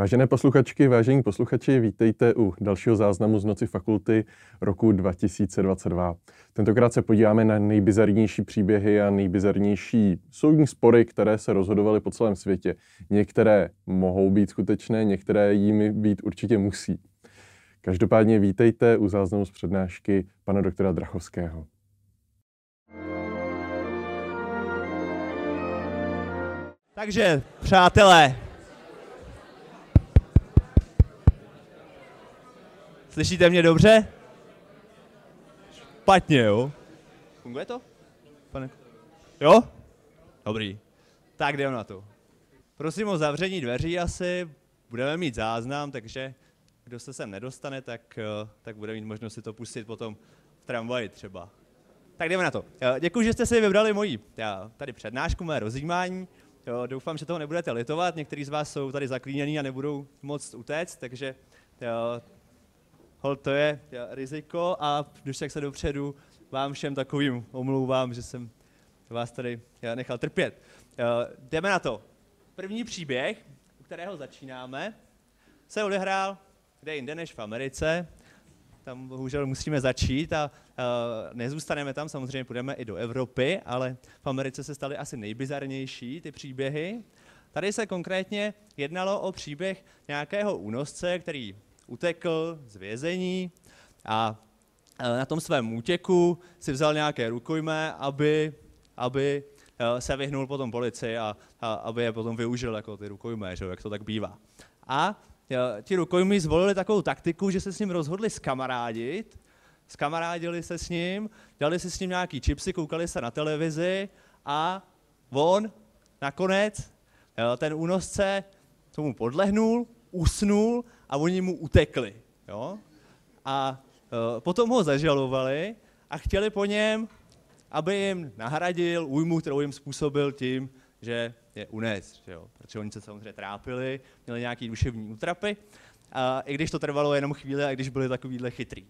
Vážené posluchačky, vážení posluchači, vítejte u dalšího záznamu z Noci fakulty roku 2022. Tentokrát se podíváme na nejbizarnější příběhy a nejbizarnější soudní spory, které se rozhodovaly po celém světě. Některé mohou být skutečné, některé jimi být určitě musí. Každopádně vítejte u záznamu z přednášky pana doktora Drachovského. Takže, přátelé, slyšíte mě dobře? Špatně, jo? Funguje to? Pane? Jo? Dobrý. Tak jdeme na to. Prosím o zavření dveří asi, budeme mít záznam, takže kdo se sem nedostane, tak, eh, tak bude mít možnost si to pustit potom v tramvaji třeba. Tak jdeme na to. Eh, Děkuji, že jste si vybrali moji já, tady přednášku, mé rozjímání. Jo, doufám, že toho nebudete litovat. Někteří z vás jsou tady zaklínění a nebudou moc utéct, takže jo, hol, to je riziko a když tak se dopředu vám všem takovým omlouvám, že jsem vás tady jo, nechal trpět. Jo, jdeme na to. První příběh, u kterého začínáme, se odehrál kde jinde než v Americe. Tam bohužel musíme začít a uh, nezůstaneme tam, samozřejmě půjdeme i do Evropy, ale v Americe se staly asi nejbizarnější ty příběhy. Tady se konkrétně jednalo o příběh nějakého únosce, který utekl z vězení a na tom svém útěku si vzal nějaké rukojmé, aby, aby se vyhnul potom policii a, a aby je potom využil jako ty rukojmé, že, jak to tak bývá. A ti rukojmí zvolili takovou taktiku, že se s ním rozhodli skamarádit, skamarádili se s ním, dali si s ním nějaký čipsy, koukali se na televizi a on nakonec, ten únosce tomu podlehnul, usnul a oni mu utekli. Jo? A e, potom ho zažalovali a chtěli po něm, aby jim nahradil újmu, kterou jim způsobil tím, že je unes, že jo? protože oni se samozřejmě trápili, měli nějaký duševní útrapy, a i když to trvalo jenom chvíli a když byli takovýhle chytrý.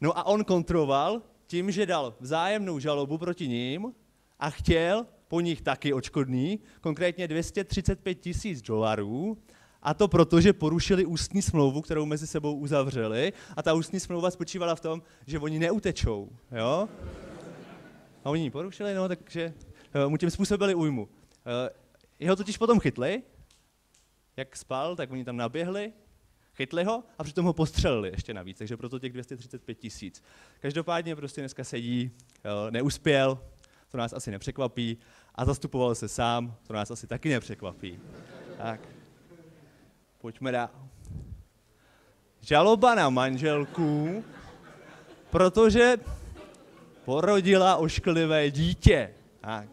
No a on kontroval tím, že dal vzájemnou žalobu proti ním a chtěl po nich taky očkodný, konkrétně 235 tisíc dolarů, a to proto, že porušili ústní smlouvu, kterou mezi sebou uzavřeli. A ta ústní smlouva spočívala v tom, že oni neutečou. Jo? A oni ji porušili, no, takže Eh, mu tím způsobili újmu. Eh, jeho totiž potom chytli, jak spal, tak oni tam naběhli, chytli ho a přitom ho postřelili ještě navíc, takže proto těch 235 tisíc. Každopádně prostě dneska sedí, eh, neuspěl, to nás asi nepřekvapí, a zastupoval se sám, to nás asi taky nepřekvapí. Tak, pojďme dál. Žaloba na manželku, protože porodila ošklivé dítě. Tak.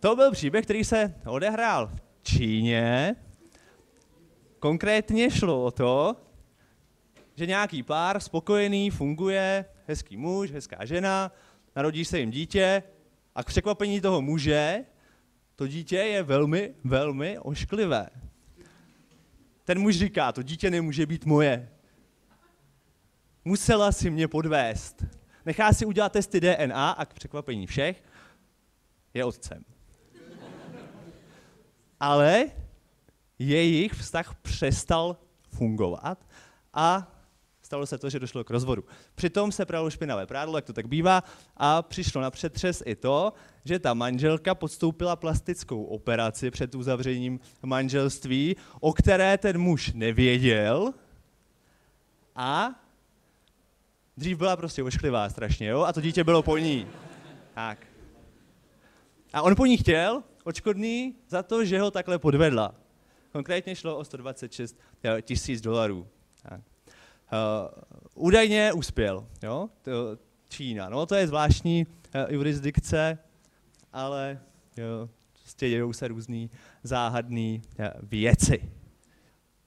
To byl příběh, který se odehrál v Číně. Konkrétně šlo o to, že nějaký pár spokojený, funguje, hezký muž, hezká žena, narodí se jim dítě a k překvapení toho muže to dítě je velmi, velmi ošklivé. Ten muž říká, to dítě nemůže být moje. Musela si mě podvést. Nechá si udělat testy DNA a k překvapení všech je otcem. Ale jejich vztah přestal fungovat a stalo se to, že došlo k rozvodu. Přitom se pralo špinavé prádlo, jak to tak bývá, a přišlo na přetřes i to, že ta manželka podstoupila plastickou operaci před uzavřením manželství, o které ten muž nevěděl a dřív byla prostě ošklivá strašně, jo? a to dítě bylo po ní. Tak. A on po ní chtěl očkodný za to, že ho takhle podvedla. Konkrétně šlo o 126 eh, tisíc dolarů. Tak. Uh, údajně uspěl, jo? To, Čína. No, to je zvláštní uh, jurisdikce, ale jo, prostě dějou se různé záhadné uh, věci.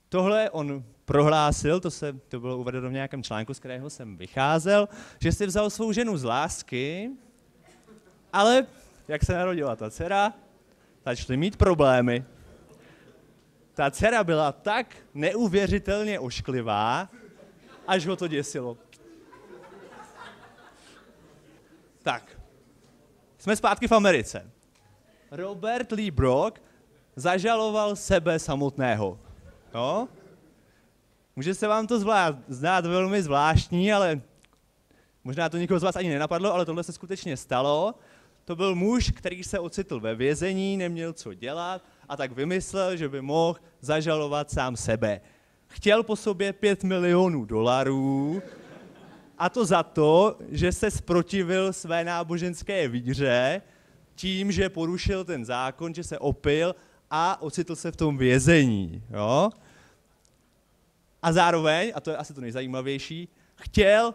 Tohle on prohlásil, to, se, to bylo uvedeno v nějakém článku, z kterého jsem vycházel, že si vzal svou ženu z lásky, ale jak se narodila ta dcera, začali mít problémy. Ta dcera byla tak neuvěřitelně ošklivá, až ho to děsilo. Tak, jsme zpátky v Americe. Robert Lee Brock zažaloval sebe samotného. Jo? Může se vám to zvlád, zdát velmi zvláštní, ale možná to nikoho z vás ani nenapadlo, ale tohle se skutečně stalo. To byl muž, který se ocitl ve vězení, neměl co dělat a tak vymyslel, že by mohl zažalovat sám sebe. Chtěl po sobě 5 milionů dolarů, a to za to, že se sprotivil své náboženské víře tím, že porušil ten zákon, že se opil a ocitl se v tom vězení. Jo? A zároveň, a to je asi to nejzajímavější, chtěl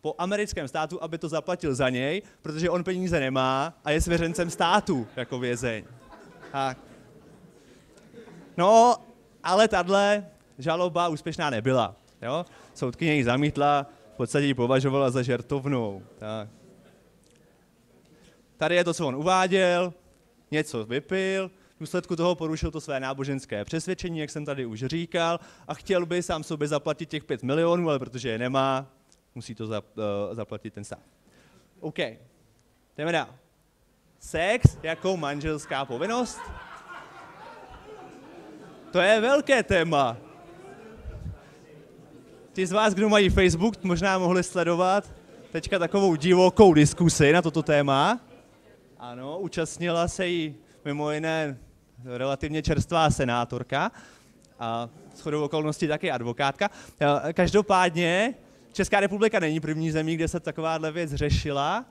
po americkém státu, aby to zaplatil za něj, protože on peníze nemá a je svěřencem státu jako vězeň. Tak. No, ale tahle žaloba úspěšná nebyla. Jo? Soudkyně ji zamítla, v podstatě ji považovala za žertovnou. Tak. Tady je to, co on uváděl, něco vypil, v důsledku toho porušil to své náboženské přesvědčení, jak jsem tady už říkal, a chtěl by sám sobě zaplatit těch 5 milionů, ale protože je nemá, musí to za, uh, zaplatit ten stát. OK, jdeme dál. Sex jako manželská povinnost? To je velké téma. Ti z vás, kdo mají Facebook, možná mohli sledovat teďka takovou divokou diskusi na toto téma. Ano, účastnila se jí mimo jiné relativně čerstvá senátorka a shodou okolností taky advokátka. Každopádně Česká republika není první zemí, kde se takováhle věc řešila.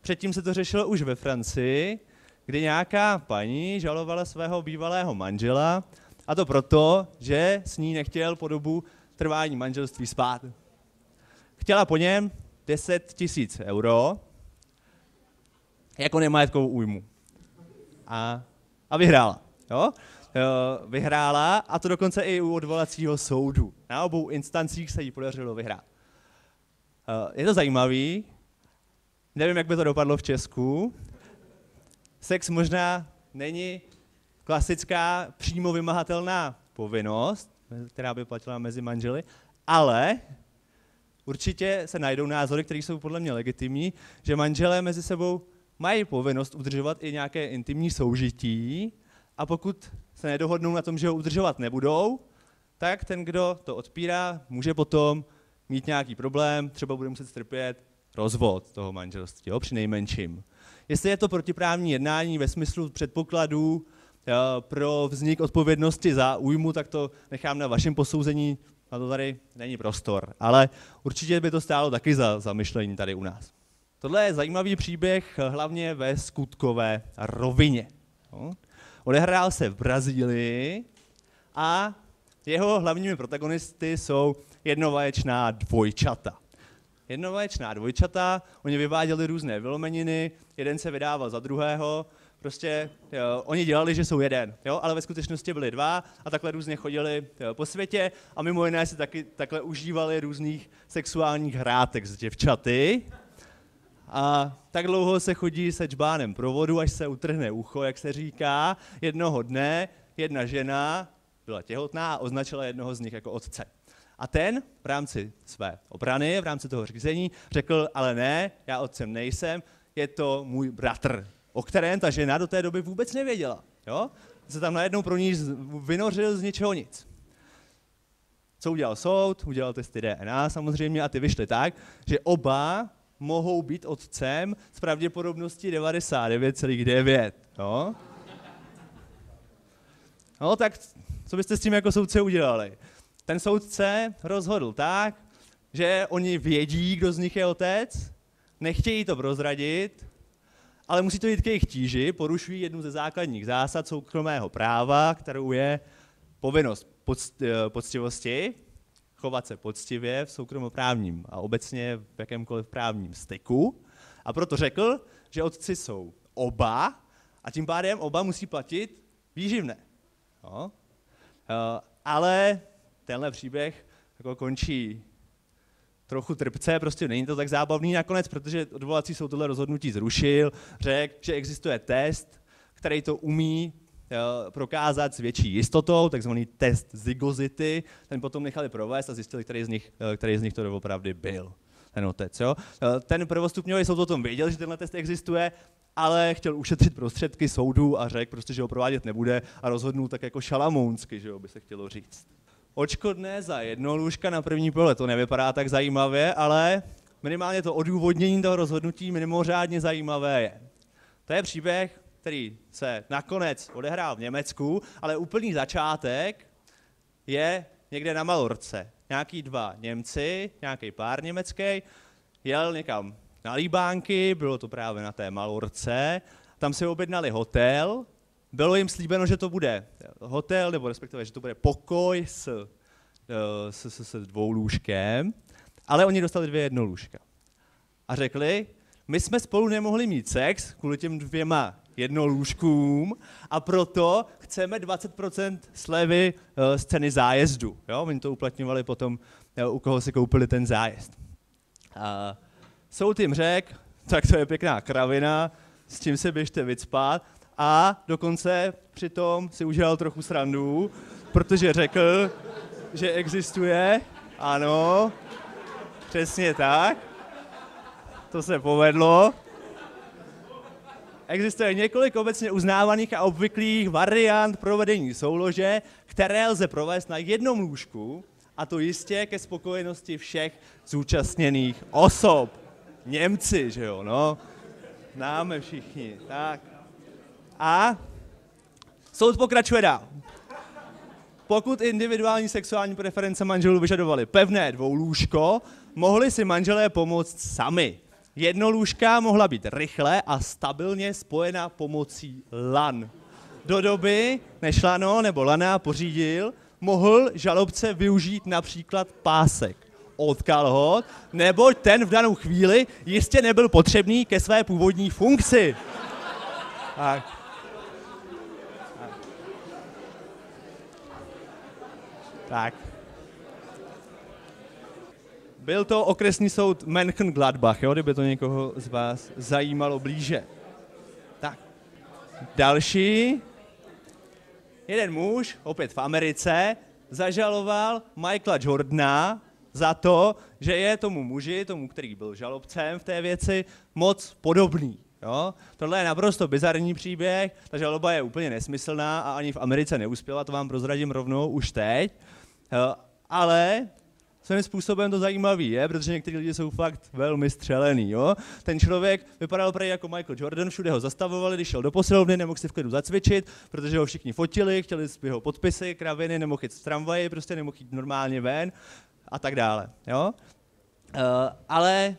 Předtím se to řešilo už ve Francii, kdy nějaká paní žalovala svého bývalého manžela, a to proto, že s ní nechtěl po dobu trvání manželství spát. Chtěla po něm 10 tisíc euro jako nemajetkovou újmu. A, a vyhrála. Jo? Vyhrála a to dokonce i u odvolacího soudu. Na obou instancích se jí podařilo vyhrát. Je to zajímavý, nevím, jak by to dopadlo v Česku. Sex možná není klasická přímo vymahatelná povinnost, která by platila mezi manželi, ale určitě se najdou názory, které jsou podle mě legitimní, že manželé mezi sebou mají povinnost udržovat i nějaké intimní soužití a pokud se nedohodnou na tom, že ho udržovat nebudou, tak ten, kdo to odpírá, může potom mít nějaký problém, třeba bude muset strpět rozvod toho manželství, jo, při nejmenším. Jestli je to protiprávní jednání ve smyslu předpokladů pro vznik odpovědnosti za újmu, tak to nechám na vašem posouzení, na to tady není prostor. Ale určitě by to stálo taky za zamyšlení tady u nás. Tohle je zajímavý příběh eh, hlavně ve skutkové rovině. No. Odehrál se v Brazílii a jeho hlavními protagonisty jsou jednovaječná dvojčata. Jednovaječná dvojčata, oni vyváděli různé vylomeniny, jeden se vydával za druhého, prostě jo, oni dělali, že jsou jeden, jo, ale ve skutečnosti byli dva a takhle různě chodili jo, po světě a mimo jiné si taky takhle užívali různých sexuálních hrátek s děvčaty. A tak dlouho se chodí se čbánem pro vodu, až se utrhne ucho, jak se říká. Jednoho dne jedna žena byla těhotná a označila jednoho z nich jako otce. A ten v rámci své obrany, v rámci toho řízení, řekl, ale ne, já otcem nejsem, je to můj bratr, o kterém ta žena do té doby vůbec nevěděla. Jo? Se tam najednou pro ní vynořil z ničeho nic. Co udělal soud? Udělal testy DNA samozřejmě a ty vyšly tak, že oba mohou být otcem s pravděpodobností 99,9. No? no tak co byste s tím jako soudce udělali? Ten soudce rozhodl tak, že oni vědí, kdo z nich je otec, nechtějí to prozradit, ale musí to jít k jejich tíži, porušují jednu ze základních zásad soukromého práva, kterou je povinnost poctivosti, chovat se poctivě v soukromoprávním a obecně v jakémkoliv právním styku. A proto řekl, že otci jsou oba a tím pádem oba musí platit výživné. No. Ale tenhle příběh jako končí trochu trpce, prostě není to tak zábavný nakonec, protože odvolací soud tohle rozhodnutí zrušil, řekl, že existuje test, který to umí prokázat s větší jistotou, takzvaný test zygozity, ten potom nechali provést a zjistili, který z nich, který z nich to doopravdy byl. ten otec. Jo? Ten prvostupňový soud o tom věděl, že tenhle test existuje, ale chtěl ušetřit prostředky soudu a řekl prostě, že ho provádět nebude a rozhodnul tak jako šalamounsky, že jo, by se chtělo říct. Očkodné za jedno lůžka na první pohled, to nevypadá tak zajímavě, ale minimálně to odůvodnění toho rozhodnutí mimořádně zajímavé je. To je příběh, který se nakonec odehrál v Německu, ale úplný začátek je někde na Malorce. Nějaký dva Němci, nějaký pár německý, jel někam na Líbánky, bylo to právě na té Malorce, tam si objednali hotel, bylo jim slíbeno, že to bude hotel, nebo respektive, že to bude pokoj s, eh, s, s, s dvou lůžkem, ale oni dostali dvě jednolůžka. A řekli, my jsme spolu nemohli mít sex kvůli těm dvěma jednolůžkům a proto chceme 20% slevy uh, z ceny zájezdu. Jo? Oni to uplatňovali potom, uh, u koho si koupili ten zájezd. A soud jim řekl, tak to je pěkná kravina, s tím se běžte vycpat a dokonce přitom si udělal trochu srandu, protože řekl, že existuje, ano, přesně tak, to se povedlo, existuje několik obecně uznávaných a obvyklých variant provedení soulože, které lze provést na jednom lůžku, a to jistě ke spokojenosti všech zúčastněných osob. Němci, že jo, no. Známe všichni, tak. A soud pokračuje dál. Pokud individuální sexuální preference manželů vyžadovaly pevné dvoulůžko, mohli si manželé pomoct sami. Jednolůžka mohla být rychle a stabilně spojena pomocí LAN. Do doby, než Lano nebo Lana pořídil, mohl žalobce využít například pásek od kalhot, neboť ten v danou chvíli jistě nebyl potřebný ke své původní funkci. Tak. Tak. Byl to okresní soud Mönchengladbach, jo, kdyby to někoho z vás zajímalo blíže. Tak. Další. Jeden muž, opět v Americe, zažaloval Michaela Jordana za to, že je tomu muži, tomu, který byl žalobcem v té věci, moc podobný. Jo? Tohle je naprosto bizarní příběh, ta žaloba je úplně nesmyslná a ani v Americe neuspěla, to vám prozradím rovnou už teď. Ale svým způsobem to zajímavý je, protože někteří lidi jsou fakt velmi střelený. Jo? Ten člověk vypadal prej jako Michael Jordan, všude ho zastavovali, když šel do posilovny, nemohl si v klidu zacvičit, protože ho všichni fotili, chtěli jeho podpisy, kraviny, nemohl jít v tramvaji, prostě nemohl jít normálně ven a tak dále. Jo? Uh, ale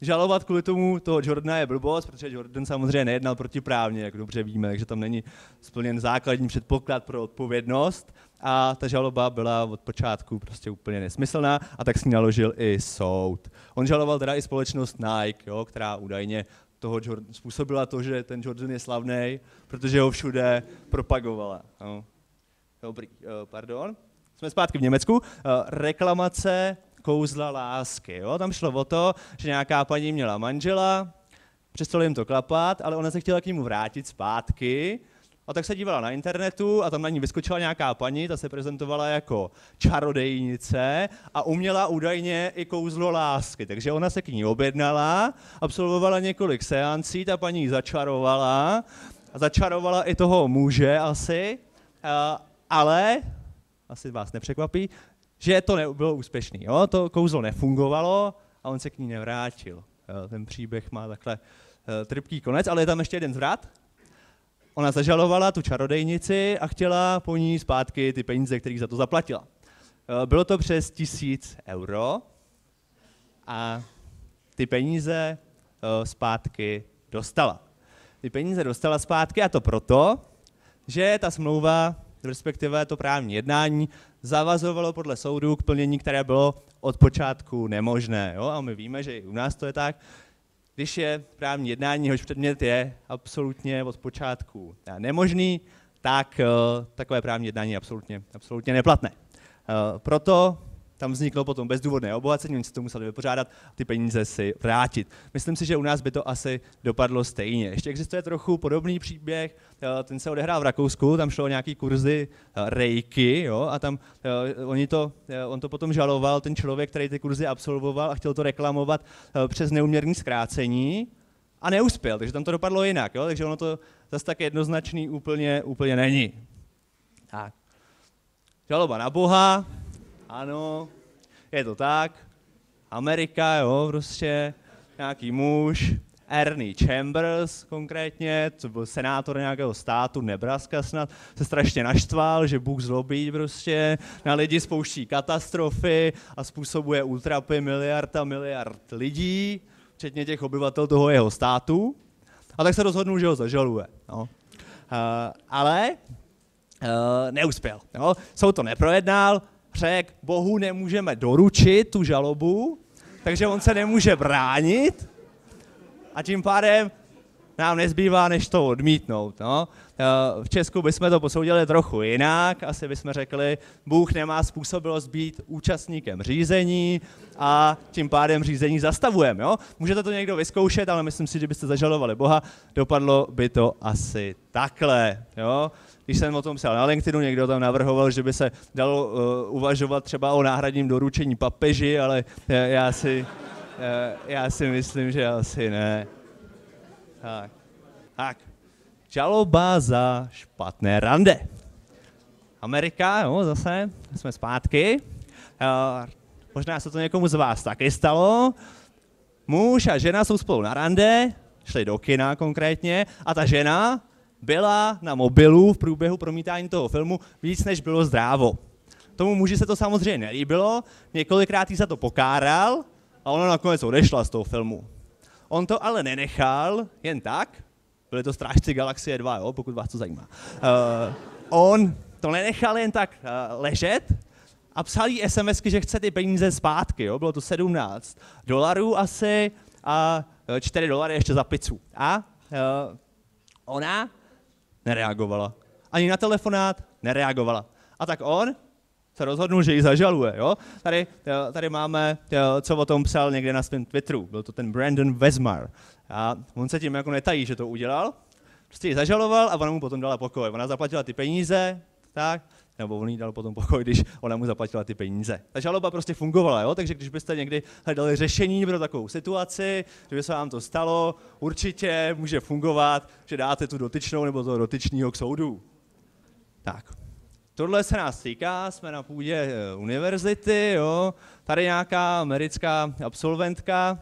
žalovat kvůli tomu toho Jordana je blbost, protože Jordan samozřejmě nejednal protiprávně, jak dobře víme, takže tam není splněn základní předpoklad pro odpovědnost a ta žaloba byla od počátku prostě úplně nesmyslná a tak s ní naložil i soud. On žaloval teda i společnost Nike, jo, která údajně toho Jordan, způsobila to, že ten Jordan je slavný, protože ho všude propagovala. No. Dobrý, uh, pardon. Jsme zpátky v Německu. Uh, reklamace kouzla lásky. Jo? Tam šlo o to, že nějaká paní měla manžela, přestalo jim to klapat, ale ona se chtěla k němu vrátit zpátky, a tak se dívala na internetu a tam na ní vyskočila nějaká paní, ta se prezentovala jako čarodejnice a uměla údajně i kouzlo lásky. Takže ona se k ní objednala, absolvovala několik seancí, ta paní začarovala začarovala i toho muže asi, ale, asi vás nepřekvapí, že to nebylo úspěšný. Jo? To kouzlo nefungovalo a on se k ní nevrátil. Jo? Ten příběh má takhle uh, trpký konec, ale je tam ještě jeden zvrat. Ona zažalovala tu čarodejnici a chtěla po ní zpátky ty peníze, které za to zaplatila. Uh, bylo to přes tisíc euro a ty peníze uh, zpátky dostala. Ty peníze dostala zpátky a to proto, že ta smlouva, respektive to právní jednání, zavazovalo podle soudu k plnění, které bylo od počátku nemožné. Jo? A my víme, že i u nás to je tak. Když je právní jednání, jehož předmět je absolutně od počátku nemožný, tak uh, takové právní jednání je absolutně, absolutně neplatné. Uh, proto tam vzniklo potom bezdůvodné obohacení, oni se to museli vypořádat ty peníze si vrátit. Myslím si, že u nás by to asi dopadlo stejně. Ještě existuje trochu podobný příběh, eh, ten se odehrál v Rakousku, tam šlo o nějaký kurzy eh, rejky, jo, a tam eh, oni to, on to potom žaloval, ten člověk, který ty kurzy absolvoval a chtěl to reklamovat přes neuměrné zkrácení, a neuspěl, takže tam to dopadlo jinak, jo? takže ono to zase tak jednoznačný úplně, úplně není. Tak. Žaloba na Boha, ano, je to tak. Amerika, jo, prostě nějaký muž, Ernie Chambers konkrétně, co byl senátor nějakého státu, Nebraska snad, se strašně naštval, že Bůh zlobí prostě, na lidi spouští katastrofy a způsobuje ultrapy miliard a miliard lidí, včetně těch obyvatel toho jeho státu. A tak se rozhodnul, že ho zažaluje. No. Uh, ale uh, neuspěl. No. Soud to neprojednal, řekl, Bohu nemůžeme doručit tu žalobu, takže on se nemůže bránit a tím pádem nám nezbývá, než to odmítnout. No. V Česku bychom to posoudili trochu jinak, asi bychom řekli, Bůh nemá způsobilost být účastníkem řízení a tím pádem řízení zastavujeme. Jo? Můžete to někdo vyzkoušet, ale myslím si, že byste zažalovali Boha, dopadlo by to asi takhle. Jo? Když jsem o tom psal na LinkedInu, někdo tam navrhoval, že by se dalo uh, uvažovat třeba o náhradním doručení papeži, ale já si, uh, já si myslím, že asi ne. Tak. Tak. Žaloba za špatné rande. Amerika, jo, zase, jsme zpátky. Uh, možná se to někomu z vás taky stalo. Muž a žena jsou spolu na rande, šli do kina konkrétně, a ta žena byla na mobilu v průběhu promítání toho filmu víc, než bylo zdrávo. Tomu muži se to samozřejmě nelíbilo, několikrát jí za to pokáral a ona nakonec odešla z toho filmu. On to ale nenechal jen tak, byli to strážci Galaxie 2, jo, pokud vás to zajímá. Uh, on to nenechal jen tak uh, ležet a psal jí SMSky, že chce ty peníze zpátky, jo, bylo to 17 dolarů asi a 4 dolary ještě za pizzu. A uh, ona nereagovala. Ani na telefonát nereagovala. A tak on se rozhodnul, že ji zažaluje. Jo? Tady, tady máme, co o tom psal někde na svém Twitteru. Byl to ten Brandon Vesmar. A on se tím jako netají, že to udělal. Prostě ji zažaloval a ona mu potom dala pokoj. Ona zaplatila ty peníze, tak, nebo on jí dal potom pokoj, když ona mu zaplatila ty peníze. Ta žaloba prostě fungovala, jo? takže když byste někdy hledali řešení pro takovou situaci, kdyby se vám to stalo, určitě může fungovat, že dáte tu dotyčnou nebo toho dotyčního k soudu. Tak. Tohle se nás týká, jsme na půdě eh, univerzity, jo? tady nějaká americká absolventka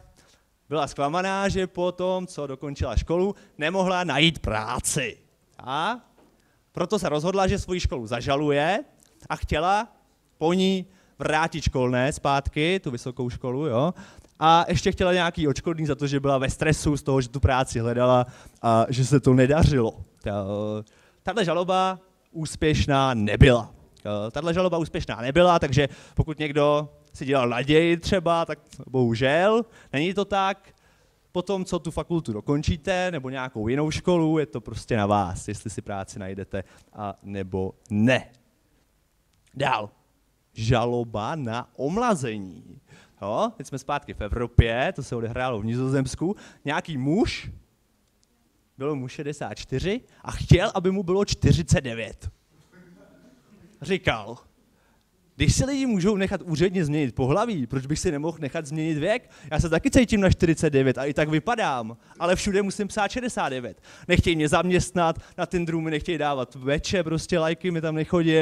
byla zklamaná, že po tom, co dokončila školu, nemohla najít práci. A proto se rozhodla, že svoji školu zažaluje a chtěla po ní vrátit školné zpátky, tu vysokou školu, jo, a ještě chtěla nějaký očkodný za to, že byla ve stresu z toho, že tu práci hledala a že se to nedařilo. Tahle žaloba úspěšná nebyla. Tahle žaloba úspěšná nebyla, takže pokud někdo si dělal naději třeba, tak bohužel, není to tak. Potom, co tu fakultu dokončíte, nebo nějakou jinou školu, je to prostě na vás, jestli si práci najdete a nebo ne. Dál. Žaloba na omlazení. Jo, teď jsme zpátky v Evropě, to se odehrálo v Nizozemsku. Nějaký muž, bylo mu 64 a chtěl, aby mu bylo 49. Říkal, když se lidi můžou nechat úředně změnit pohlaví, proč bych si nemohl nechat změnit věk? Já se taky cítím na 49 a i tak vypadám, ale všude musím psát 69. Nechtějí mě zaměstnat, na ten mi nechtějí dávat veče, prostě lajky mi tam nechodí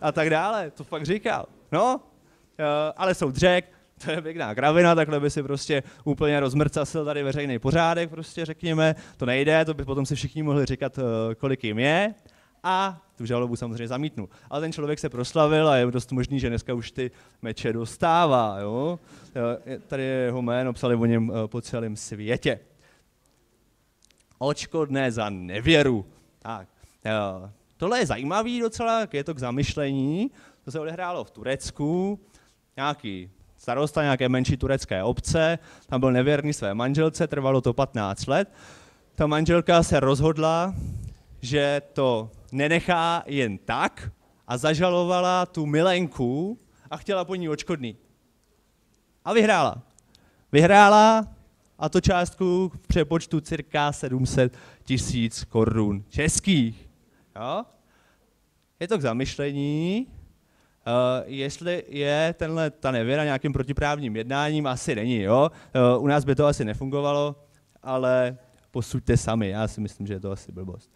a tak dále. To fakt říkal. No, uh, ale jsou dřek, to je pěkná kravina, takhle by si prostě úplně rozmrcasil tady veřejný pořádek, prostě řekněme, to nejde, to by potom si všichni mohli říkat, uh, kolik jim je a tu žalobu samozřejmě zamítnul. Ale ten člověk se proslavil a je dost možný, že dneska už ty meče dostává. Jo? Tady je jeho jméno, psali o něm eh, po celém světě. Očkodné za nevěru. Tak, jo. Tohle je zajímavý docela, je to k zamyšlení. To se odehrálo v Turecku. Nějaký starosta nějaké menší turecké obce, tam byl nevěrný své manželce, trvalo to 15 let. Ta manželka se rozhodla, že to nenechá jen tak a zažalovala tu milenku a chtěla po ní očkodný. A vyhrála. Vyhrála a to částku v přepočtu cirka 700 tisíc korun českých. Jo? Je to k zamyšlení, Uh, jestli je tenhle ta nevěra nějakým protiprávním jednáním, asi není. Jo? Uh, u nás by to asi nefungovalo, ale posuďte sami, já si myslím, že je to asi blbost.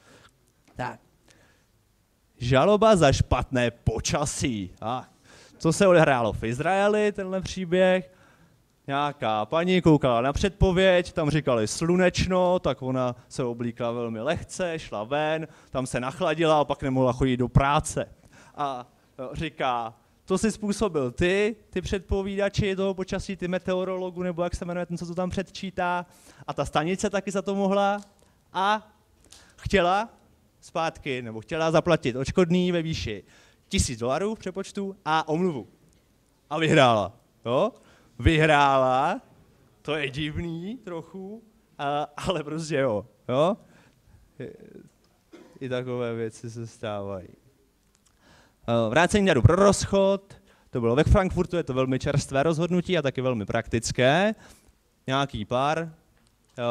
Tak. Žaloba za špatné počasí. A co se odehrálo v Izraeli, tenhle příběh? Nějaká paní koukala na předpověď, tam říkali slunečno, tak ona se oblíkla velmi lehce, šla ven, tam se nachladila a pak nemohla chodit do práce. A říká, to si způsobil ty, ty předpovídači toho počasí, ty meteorologu, nebo jak se jmenuje ten, co to tam předčítá. A ta stanice taky za to mohla. A chtěla zpátky, nebo chtěla zaplatit očkodný ve výši tisíc dolarů v přepočtu a omluvu. A vyhrála. Jo? Vyhrála, to je divný trochu, a, ale prostě jo. jo? I takové věci se stávají. Eh, vrácení daru pro rozchod, to bylo ve Frankfurtu, je to velmi čerstvé rozhodnutí a taky velmi praktické. Nějaký pár eh,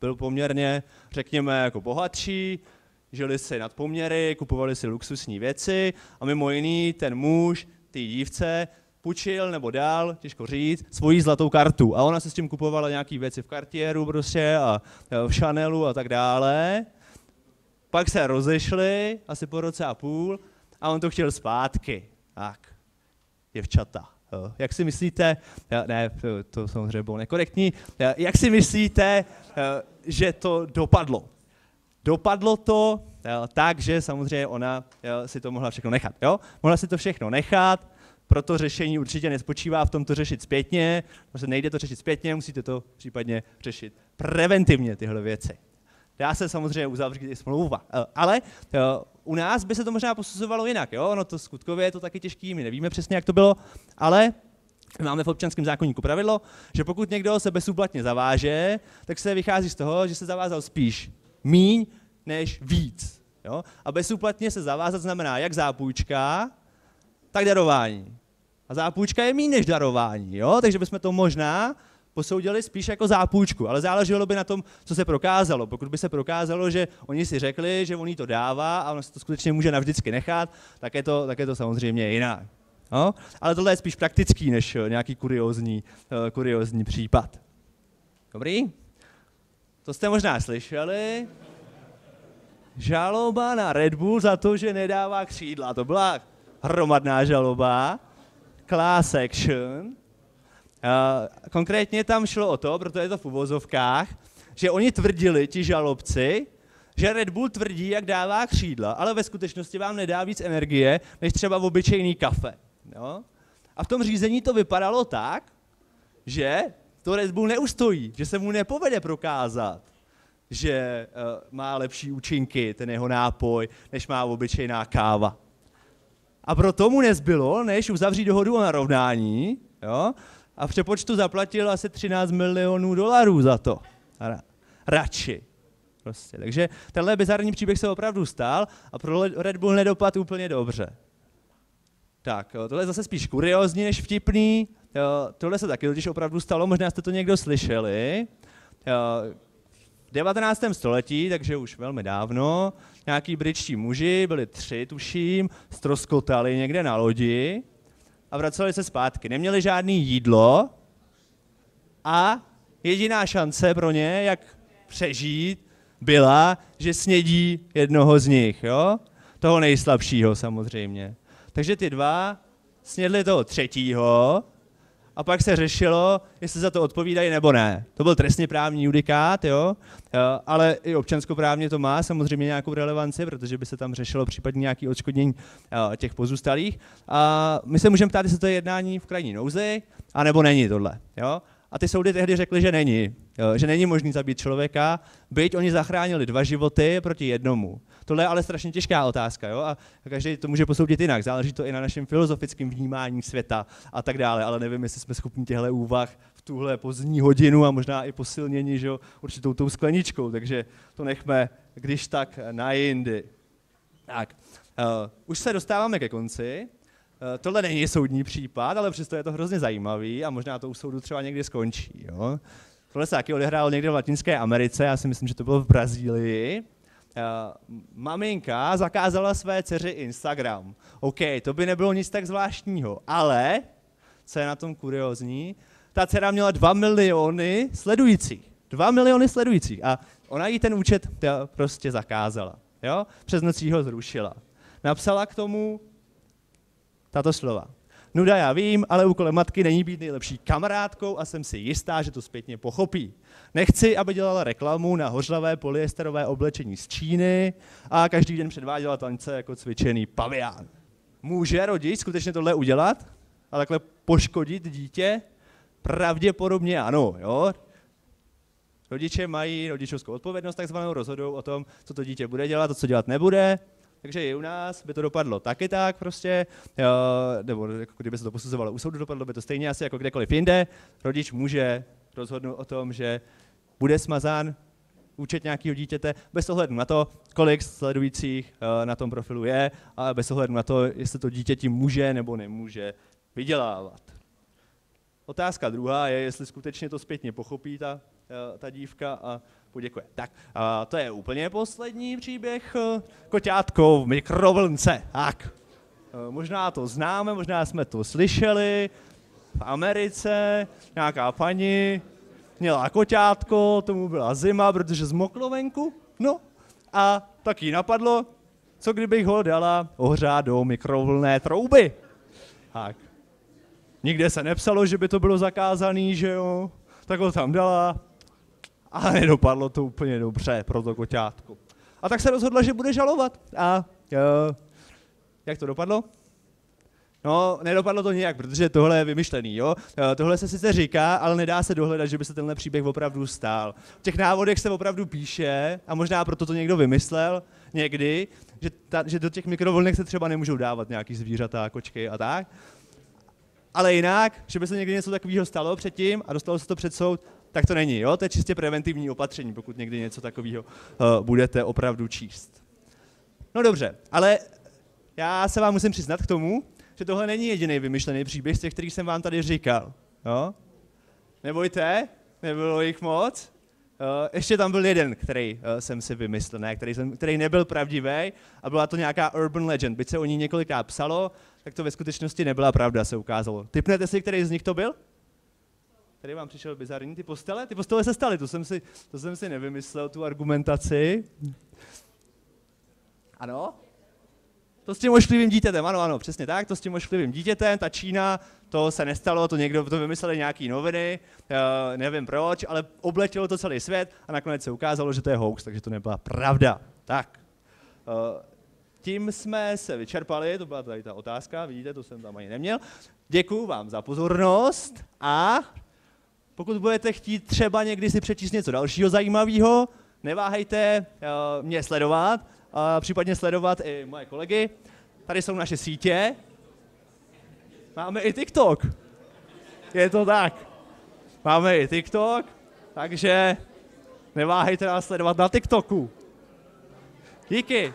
byl poměrně, řekněme, jako bohatší, žili si nad poměry, kupovali si luxusní věci a mimo jiný ten muž, ty dívce, půjčil nebo dal, těžko říct, svoji zlatou kartu. A ona se s tím kupovala nějaké věci v Cartieru prostě a v Chanelu a tak dále. Pak se rozešli asi po roce a půl a on to chtěl zpátky. Tak, děvčata. Jak si myslíte, ne, to samozřejmě bylo nekorektní, jak si myslíte, že to dopadlo? Dopadlo to tak, že samozřejmě ona si to mohla všechno nechat. Jo? Mohla si to všechno nechat, proto řešení určitě nespočívá v tom to řešit zpětně, protože nejde to řešit zpětně, musíte to případně řešit preventivně tyhle věci. Dá se samozřejmě uzavřít i smlouva, ale u nás by se to možná posuzovalo jinak. Jo? No to skutkově je to taky těžký, my nevíme přesně, jak to bylo, ale máme v občanském zákonníku pravidlo, že pokud někdo se bezúplatně zaváže, tak se vychází z toho, že se zavázal spíš míň než víc. Jo? A bezúplatně se zavázat znamená jak zápůjčka, tak darování. A zápůjčka je méně než darování, jo? takže bychom to možná posoudili spíš jako zápůjčku, ale záleželo by na tom, co se prokázalo. Pokud by se prokázalo, že oni si řekli, že on jí to dává a on se to skutečně může navždycky nechat, tak je to, tak je to samozřejmě jinak. No? Ale tohle je spíš praktický, než eh, nějaký kuriozní, uh, kuriozní případ. Dobrý? To jste možná slyšeli. Žaloba na Red Bull za to, že nedává křídla. To byla hromadná žaloba. Class action. Uh, konkrétně tam šlo o to, protože je to v uvozovkách, že oni tvrdili, ti žalobci, že Red Bull tvrdí, jak dává křídla, ale ve skutečnosti vám nedá víc energie, než třeba v obyčejný kafe. Jo? A v tom řízení to vypadalo tak, že to Red Bull neustojí, že se mu nepovede prokázat, že uh, má lepší účinky ten jeho nápoj, než má obyčejná káva. A proto mu nezbylo, než uzavřít dohodu o narovnání, jo? a v přepočtu zaplatil asi 13 milionů dolarů za to. Ra- radši. Prostě. Takže tenhle bizarní příběh se opravdu stál a pro Red Bull nedopadl úplně dobře. Tak, jo, tohle je zase spíš kuriozní než vtipný. Tohle se taky totiž opravdu stalo, možná jste to někdo slyšeli. V 19. století, takže už velmi dávno, nějaký britští muži, byli tři, tuším, stroskotali někde na lodi a vraceli se zpátky. Neměli žádný jídlo a jediná šance pro ně, jak přežít, byla, že snědí jednoho z nich, jo? Toho nejslabšího samozřejmě. Takže ty dva snědli toho třetího a pak se řešilo, jestli za to odpovídají nebo ne. To byl trestně právní judikát, jo? ale i občanskoprávně to má samozřejmě nějakou relevanci, protože by se tam řešilo případně nějaké odškodnění těch pozůstalých. A my se můžeme ptát, jestli to je jednání v krajní nouzi, anebo není tohle. Jo? A ty soudy tehdy řekly, že není. Jo, že není možný zabít člověka, byť oni zachránili dva životy proti jednomu. Tohle je ale strašně těžká otázka, jo? a každý to může posoudit jinak. Záleží to i na našem filozofickém vnímání světa a tak dále, ale nevím, jestli jsme schopni těchto úvah v tuhle pozdní hodinu a možná i posilnění že jo, určitou tou skleničkou, takže to nechme když tak na jindy. Tak, uh, už se dostáváme ke konci. Eh, tohle není soudní případ, ale přesto je to hrozně zajímavý a možná to u soudu třeba někdy skončí. Jo? Tohle se taky odehrálo někde v Latinské Americe, já si myslím, že to bylo v Brazílii. Uh, maminka zakázala své dceři Instagram. OK, to by nebylo nic tak zvláštního, ale, co je na tom kuriozní, ta dcera měla 2 miliony sledujících. 2 miliony sledujících. A ona jí ten účet prostě zakázala. Jo? Přes nocí ho zrušila. Napsala k tomu tato slova. Nuda já vím, ale úkolem matky není být nejlepší kamarádkou a jsem si jistá, že to zpětně pochopí. Nechci, aby dělala reklamu na hořlavé polyesterové oblečení z Číny a každý den předváděla tance jako cvičený pavián. Může rodič skutečně tohle udělat a takhle poškodit dítě? Pravděpodobně ano, jo. Rodiče mají rodičovskou odpovědnost, takzvanou rozhodují o tom, co to dítě bude dělat, to, co dělat nebude. Takže i u nás by to dopadlo taky tak prostě, nebo jako kdyby se to posuzovalo u soudu, dopadlo by to stejně asi jako kdekoliv jinde. Rodič může rozhodnout o tom, že bude smazán účet nějakého dítěte bez ohledu na to, kolik sledujících eh, na tom profilu je a bez ohledu na to, jestli to dítě tím může nebo nemůže vydělávat. Otázka druhá je, jestli skutečně to zpětně pochopí ta, ta dívka a poděkuje. Tak, a to je úplně poslední příběh. Eh, koťátko v mikrovlnce. Tak. Eh, možná to známe, možná jsme to slyšeli. V Americe nějaká paní měla koťátko, tomu byla zima, protože zmoklo venku. No a tak jí napadlo, co kdybych ho dala ohřát do mikrovlné trouby. Tak. Nikde se nepsalo, že by to bylo zakázané, že jo. Tak ho tam dala, ale nedopadlo to úplně dobře pro to koťátko. A tak se rozhodla, že bude žalovat. A uh, jak to dopadlo? No, nedopadlo to nějak, protože tohle je vymyšlený, jo. Uh, tohle se sice říká, ale nedá se dohledat, že by se tenhle příběh opravdu stál. V těch návodech se opravdu píše, a možná proto to někdo vymyslel někdy, že, ta, že do těch mikrovlnek se třeba nemůžou dávat nějaký zvířata, kočky a tak. Ale jinak, že by se někdy něco takového stalo předtím a dostalo se to před soud, tak to není. Jo? To je čistě preventivní opatření, pokud někdy něco takového uh, budete opravdu číst. No dobře, ale já se vám musím přiznat k tomu, že tohle není jediný vymyšlený příběh z těch, kterých jsem vám tady říkal. Jo? Nebojte, nebylo jich moc. Uh, ještě tam byl jeden, který uh, jsem si vymyslel, ne, který, jsem, který nebyl pravdivý a byla to nějaká urban legend. Byť se o ní několikrát psalo, tak to ve skutečnosti nebyla pravda, se ukázalo. Typnete si, který z nich to byl? Tady vám přišel bizarní ty postele. Ty postele se staly, to jsem si, to jsem si nevymyslel, tu argumentaci. Ano? To s tím ošklivým dítětem, ano, ano, přesně tak, to s tím ošklivým dítětem, ta Čína, to se nestalo, to někdo, to vymysleli nějaký noviny, uh, nevím proč, ale obletělo to celý svět a nakonec se ukázalo, že to je hoax, takže to nebyla pravda. Tak, uh, tím jsme se vyčerpali, to byla tady ta otázka, vidíte, to jsem tam ani neměl. Děkuji vám za pozornost a pokud budete chtít třeba někdy si přečíst něco dalšího zajímavého, neváhejte uh, mě sledovat, a případně sledovat i moje kolegy. Tady jsou naše sítě. Máme i TikTok. Je to tak. Máme i TikTok, takže neváhejte nás sledovat na TikToku. Díky.